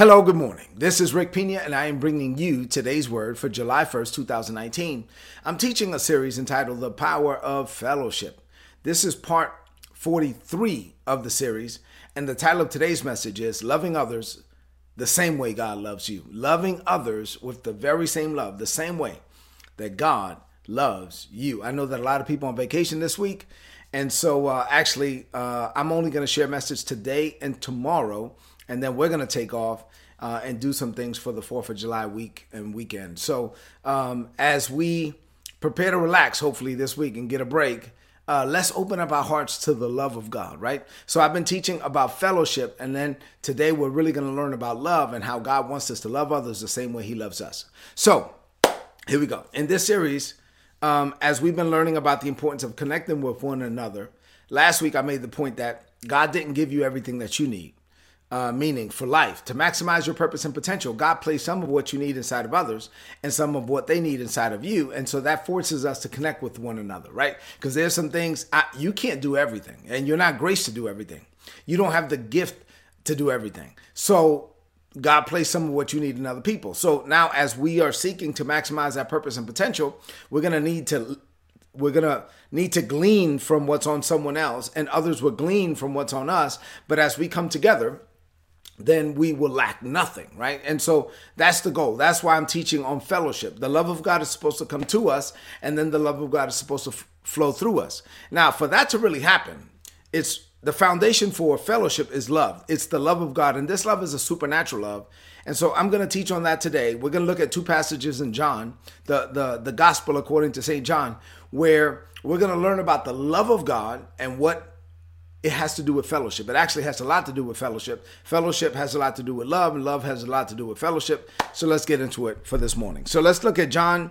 Hello, good morning. This is Rick Pina, and I am bringing you today's word for July 1st, 2019. I'm teaching a series entitled The Power of Fellowship. This is part 43 of the series, and the title of today's message is Loving Others the Same Way God Loves You. Loving others with the very same love, the same way that God loves you. I know that a lot of people on vacation this week, and so uh, actually, uh, I'm only going to share a message today and tomorrow and then we're going to take off uh, and do some things for the Fourth of July week and weekend. So um, as we prepare to relax, hopefully this week and get a break. Uh, let's open up our hearts to the love of God, right? So I've been teaching about fellowship, and then today we're really going to learn about love and how God wants us to love others the same way He loves us. So here we go. In this series, um, as we've been learning about the importance of connecting with one another, last week I made the point that God didn't give you everything that you need uh, meaning for life. To maximize your purpose and potential, God placed some of what you need inside of others and some of what they need inside of you. And so that forces us to connect with one another, right? Because there's some things I, you can't do everything, and you're not graced to do everything. You don't have the gift to do everything. So God placed some of what you need in other people. So now, as we are seeking to maximize that purpose and potential, we're going to need to we're going to need to glean from what's on someone else and others will glean from what's on us but as we come together then we will lack nothing, right? And so that's the goal. That's why I'm teaching on fellowship. The love of God is supposed to come to us, and then the love of God is supposed to f- flow through us. Now, for that to really happen, it's the foundation for fellowship is love. It's the love of God, and this love is a supernatural love. And so I'm going to teach on that today. We're going to look at two passages in John, the the the gospel according to St. John, where we're going to learn about the love of God and what it has to do with fellowship. It actually has a lot to do with fellowship. Fellowship has a lot to do with love, and love has a lot to do with fellowship. So let's get into it for this morning. So let's look at John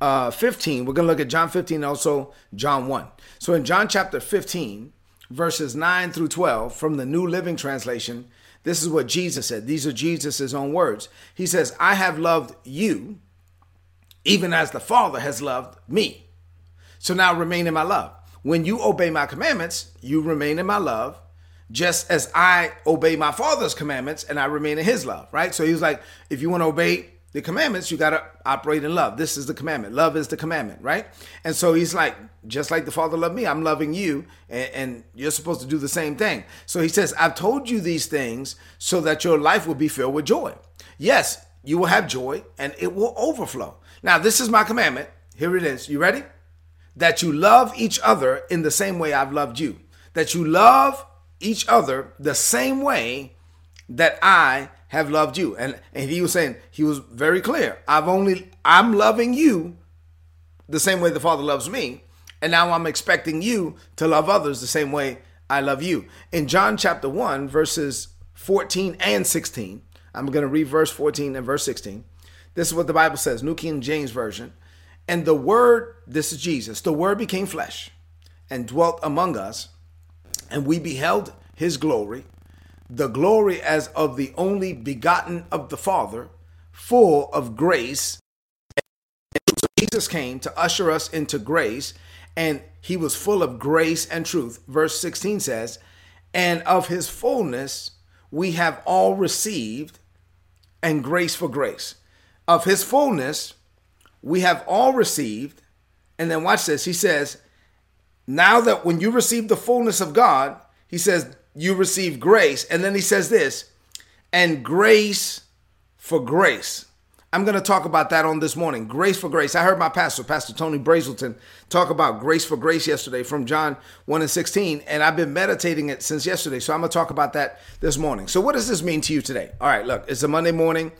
uh, 15. We're going to look at John 15 also John 1. So in John chapter 15, verses 9 through 12 from the New Living Translation, this is what Jesus said. These are Jesus' own words. He says, I have loved you even as the Father has loved me. So now remain in my love. When you obey my commandments, you remain in my love, just as I obey my Father's commandments and I remain in his love, right? So he was like, if you want to obey the commandments, you got to operate in love. This is the commandment. Love is the commandment, right? And so he's like, just like the Father loved me, I'm loving you, and, and, you're supposed to do the same thing. So he says, I've told you these things so that your life will be filled with joy. Yes, you will have joy and it will overflow. Now, this is my commandment. Here it is. You ready? That you love each other in the same way I've loved you. That you love each other the same way that I have loved you. And, and he was saying, he was very clear. I've only, I'm loving you the same way the Father loves me. And now I'm expecting you to love others the same way I love you. In John chapter 1, verses 14 and 16, I'm going to read verse 14 and verse 16. This is what the Bible says, New King James Version. And the Word, this is Jesus, the Word became flesh and dwelt among us, and we beheld his glory, the glory as of the only begotten of the Father, full of grace. So Jesus came to usher us into grace, and he was full of grace and truth. Verse 16 says, And of his fullness we have all received, and grace for grace. Of his fullness, we have all received. And then watch this. He says, now that when you receive the fullness of God, he says, you receive grace. And then he says this, and grace for grace. I'm going to talk about that on this morning. Grace for grace. I heard my pastor, Pastor Tony Brazelton, talk about grace for grace yesterday from John 1 and 16, and I've been meditating it since yesterday. So I'm going to talk about that this morning. So, what does this mean to you today? All right, look, it's a Monday morning.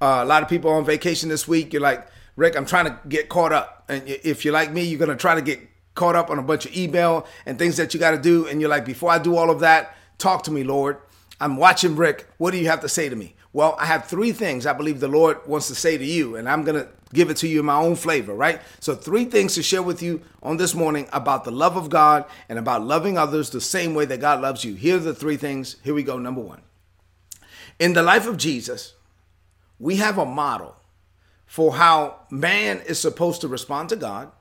Uh, a lot of people on vacation this week. You're like, Rick, I'm trying to get caught up. And if you're like me, you're going to try to get caught up on a bunch of email and things that you got to do. And you're like, before I do all of that, talk to me, Lord. I'm watching Rick. What do you have to say to me? Well, I have three things I believe the Lord wants to say to you, and I'm going to give it to you in my own flavor, right? So, three things to share with you on this morning about the love of God and about loving others the same way that God loves you. Here are the three things. Here we go. Number one. In the life of Jesus, we have a model for how man is supposed to respond to God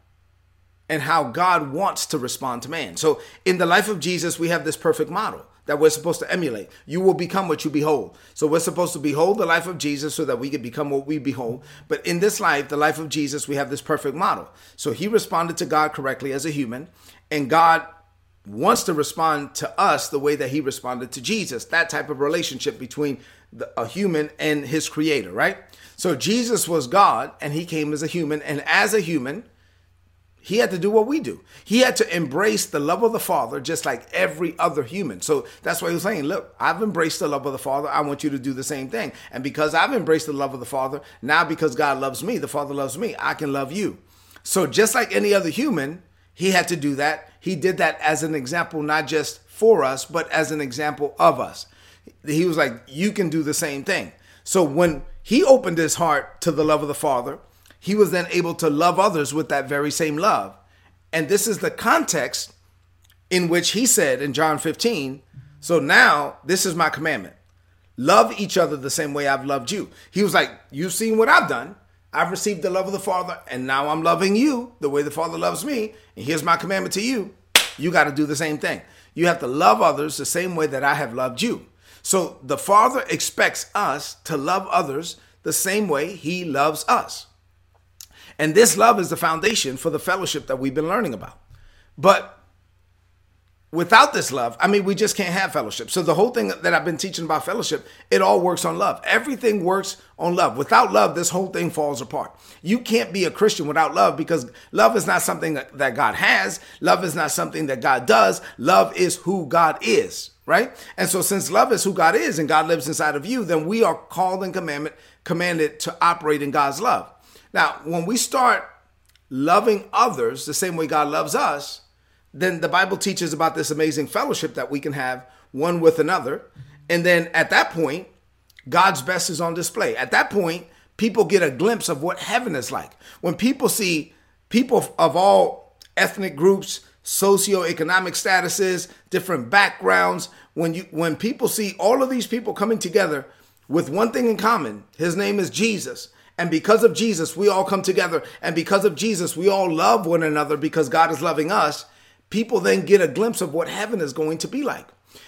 and how God wants to respond to man. So in the life of Jesus, we have this perfect model. that we're supposed to emulate. You will become what you behold. So we're supposed to behold the life of Jesus so that we can become what we behold. But in this life, the life of Jesus, we have this perfect model. So he responded to God correctly as a human, and God wants to respond to us the way that he responded to Jesus. That type of relationship between the, a human and his creator, right? So Jesus was God and he came as a human. And as a human, he had to do what we do. He had to embrace the love of the Father just like every other human. So that's why he was saying, Look, I've embraced the love of the Father. I want you to do the same thing. And because I've embraced the love of the Father, now because God loves me, the Father loves me, I can love you. So just like any other human, he had to do that. He did that as an example, not just for us, but as an example of us. He was like, You can do the same thing. So when he opened his heart to the love of the Father, he was then able to love others with that very same love. And this is the context in which he said in John 15, so now this is my commandment. Love each other the same way I've loved you. He was like, You've seen what I've done. I've received the love of the Father, and now I'm loving you the way the Father loves me. And here's my commandment to you. You got to do the same thing. You have to love others the same way that I have loved you. So the Father expects us to love others the same way He loves us. And this love is the foundation for the fellowship that we've been learning about. But without this love, I mean, we just can't have fellowship. So the whole thing that I've been teaching about fellowship, it all works on love. Everything works on love. Without love, this whole thing falls apart. You can't be a Christian without love because love is not something that God has. Love is not something that God does. Love is who God is, right? And so since love is who God is and God lives inside of you, then we are called and commanded commanded to operate in God's love. Now, when we start loving others the same way God loves us, then the Bible teaches about this amazing fellowship that we can have one with another. And then at that point, God's best is on display. At that point, people get a glimpse of what heaven is like. When people see people of all ethnic groups, socioeconomic statuses, different backgrounds, when you when people see all of these people coming together with one thing in common, his name is Jesus. And because of Jesus, we all come together. And because of Jesus, we all love one another because God is loving us. People then get a glimpse of what heaven is going to be like.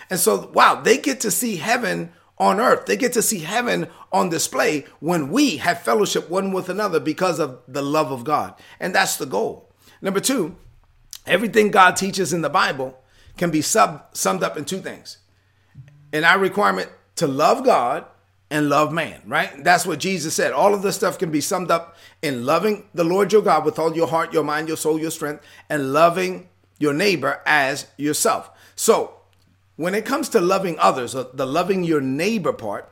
And so, wow, they get to see heaven on earth. They get to see heaven on display when we have fellowship one with another because of the love of God. And that's the goal. Number two, everything God teaches in the Bible can be sub- summed up in two things. And our requirement to love God and love man, right? That's what Jesus said. All of this stuff can be summed up in loving the Lord your God with all your heart, your mind, your soul, your strength, and loving your neighbor as yourself. So, when it comes to loving others, the loving your neighbor part,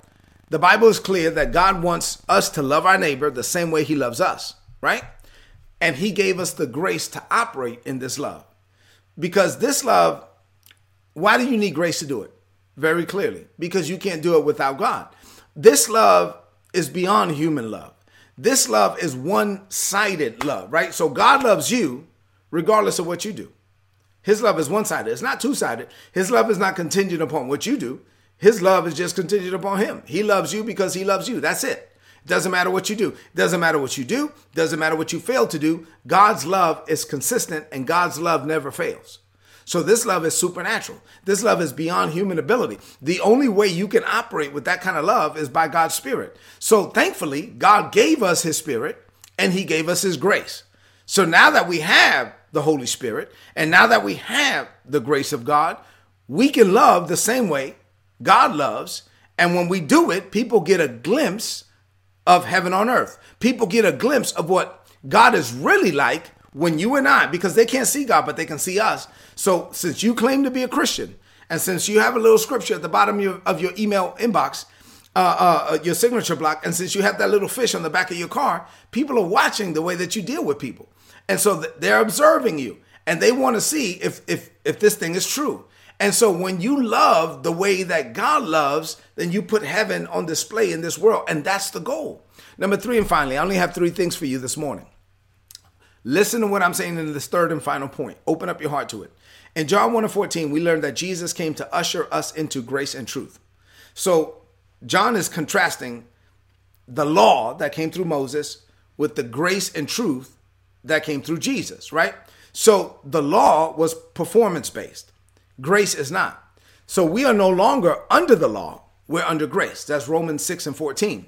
the Bible is clear that God wants us to love our neighbor the same way he loves us, right? And he gave us the grace to operate in this love. Because this love, why do you need grace to do it? Very clearly, because you can't do it without God. This love is beyond human love. This love is one sided love, right? So God loves you regardless of what you do. His love is one sided, it's not two sided. His love is not contingent upon what you do. His love is just contingent upon Him. He loves you because He loves you. That's it. Doesn't matter what you do. Doesn't matter what you do. Doesn't matter what you fail to do. God's love is consistent and God's love never fails. So this love is supernatural. This love is beyond human ability. The only way you can operate with that kind of love is by God's Spirit. So thankfully, God gave us His Spirit and He gave us His grace. So now that we have the Holy Spirit and now that we have the grace of God, we can love the same way God loves. And when we do it, people get a glimpse of heaven on earth. People get a glimpse of what God is really like when you and I, because they can't see God, but they can see us. So since you claim to be a Christian, and since you have a little scripture at the bottom of your, of your email inbox, uh, uh, uh, your signature block, and since you have that little fish on the back of your car, people are watching the way that you deal with people, and so they're observing you, and they want to see if if if this thing is true. And so when you love the way that God loves, then you put heaven on display in this world, and that's the goal. Number three, and finally, I only have three things for you this morning. Listen to what I'm saying in this third and final point. Open up your heart to it. In John 1 and 14, we learned that Jesus came to usher us into grace and truth. So John is contrasting the law that came through Moses with the grace and truth that came through Jesus, right? So the law was performance based, grace is not. So we are no longer under the law, we're under grace. That's Romans 6 and 14.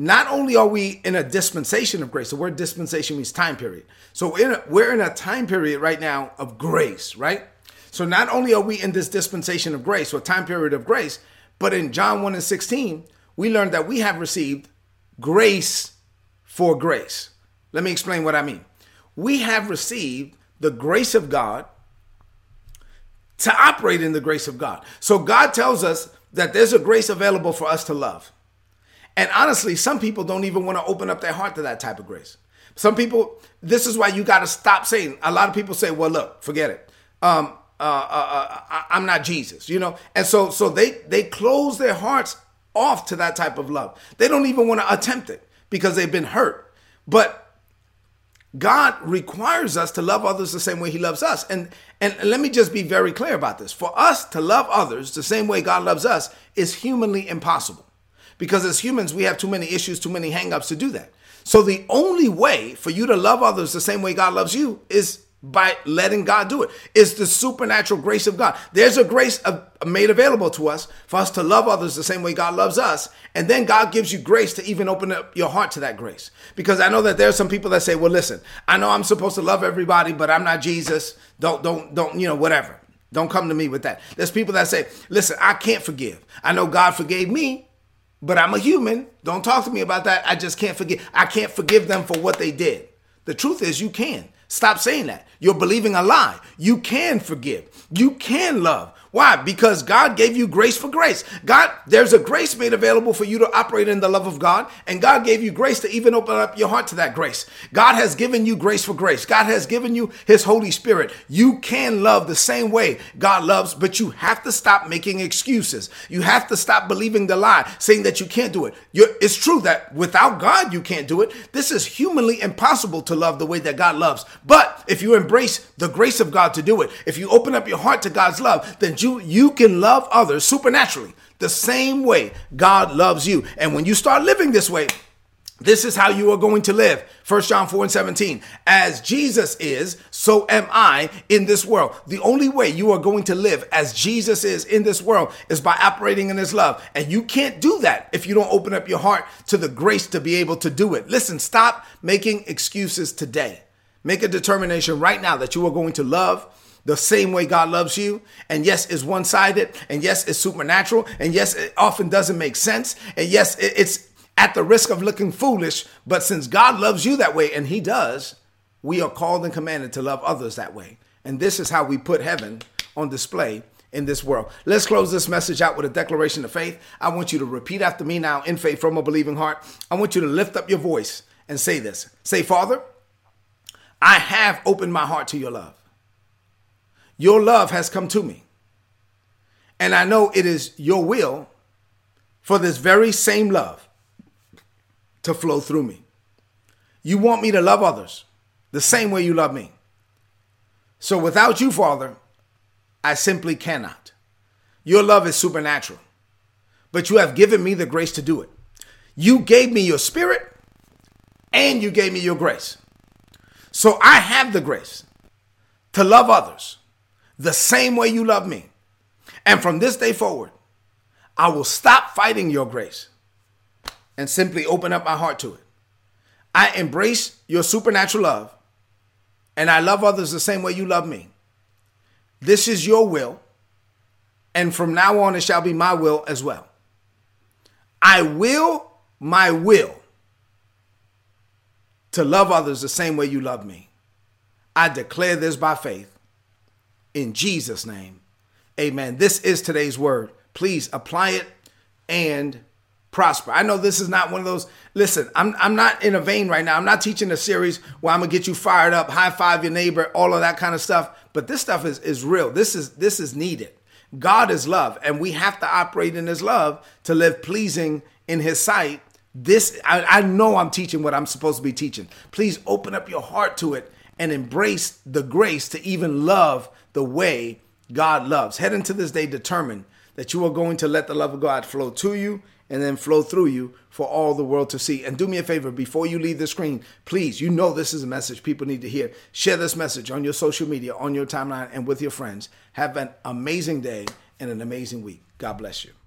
Not only are we in a dispensation of grace, the word dispensation means time period. So we're in a, we're in a time period right now of grace, right? So not only are we in this dispensation of grace or time period of grace, but in John 1 and 16, we learned that we have received grace for grace. Let me explain what I mean. We have received the grace of God to operate in the grace of God. So God tells us that there's a grace available for us to love. And honestly, some people don't even want to open up their heart to that type of grace. Some people, this is why you got to stop saying. A lot of people say, "Well, look, forget it. Um, uh, uh, uh, I'm not Jesus," you know. And so, so they they close their hearts off to that type of love. They don't even want to attempt it because they've been hurt. But God requires us to love others the same way he loves us. And and let me just be very clear about this. For us to love others the same way God loves us is humanly impossible. Because as humans, we have too many issues, too many hangups to do that. So the only way for you to love others the same way God loves you is by letting God do it. It's the supernatural grace of God. There's a grace made available to us for us to love others the same way God loves us. And then God gives you grace to even open up your heart to that grace. Because I know that there are some people that say, well, listen, I know I'm supposed to love everybody, but I'm not Jesus. Don't, don't, don't, you know, whatever. Don't come to me with that. There's people that say, listen, I can't forgive. I know God forgave me, but I'm a human. Don't talk to me about that. I just can't forgive. I can't forgive them for what they did. The truth is, you can. Stop saying that. You're believing a lie. You can forgive. You can love. Why? Because God gave you grace for grace. God, there's a grace made available for you to operate in the love of God, and God gave you grace to even open up your heart to that grace. God has given you grace for grace. God has given you His Holy Spirit. You can love the same way God loves, but you have to stop making excuses. You have to stop believing the lie, saying that you can't do it. You're, it's true that without God, you can't do it. This is humanly impossible to love the way that God loves. But if you embrace the grace of God to do it, if you open up your heart to God's love, then you, you can love others supernaturally the same way God loves you. And when you start living this way, this is how you are going to live. 1 John 4 and 17. As Jesus is, so am I in this world. The only way you are going to live as Jesus is in this world is by operating in his love. And you can't do that if you don't open up your heart to the grace to be able to do it. Listen, stop making excuses today. Make a determination right now that you are going to love the same way God loves you. And yes, it's one sided. And yes, it's supernatural. And yes, it often doesn't make sense. And yes, it's at the risk of looking foolish. But since God loves you that way, and He does, we are called and commanded to love others that way. And this is how we put heaven on display in this world. Let's close this message out with a declaration of faith. I want you to repeat after me now in faith from a believing heart. I want you to lift up your voice and say this Say, Father, I have opened my heart to your love. Your love has come to me. And I know it is your will for this very same love to flow through me. You want me to love others the same way you love me. So without you, Father, I simply cannot. Your love is supernatural, but you have given me the grace to do it. You gave me your spirit and you gave me your grace. So I have the grace to love others the same way you love me. And from this day forward, I will stop fighting your grace and simply open up my heart to it. I embrace your supernatural love and I love others the same way you love me. This is your will, and from now on, it shall be my will as well. I will my will to love others the same way you love me. I declare this by faith in Jesus' name. Amen. This is today's word. Please apply it and prosper. I know this is not one of those. Listen, I'm I'm not in a vein right now. I'm not teaching a series where I'm gonna get you fired up, high five your neighbor, all of that kind of stuff. But this stuff is is real. This is this is needed. God is love, and we have to operate in His love to live pleasing in His sight. This I, I know I'm teaching what I'm supposed to be teaching. Please open up your heart to it and embrace the grace to even love the way God loves. Head into this day determined that you are going to let the love of God flow to you and then flow through you for all the world to see. And do me a favor before you leave the screen, please, you know this is a message people need to hear. Share this message on your social media, on your timeline, and with your friends. Have an amazing day and an amazing week. God bless you.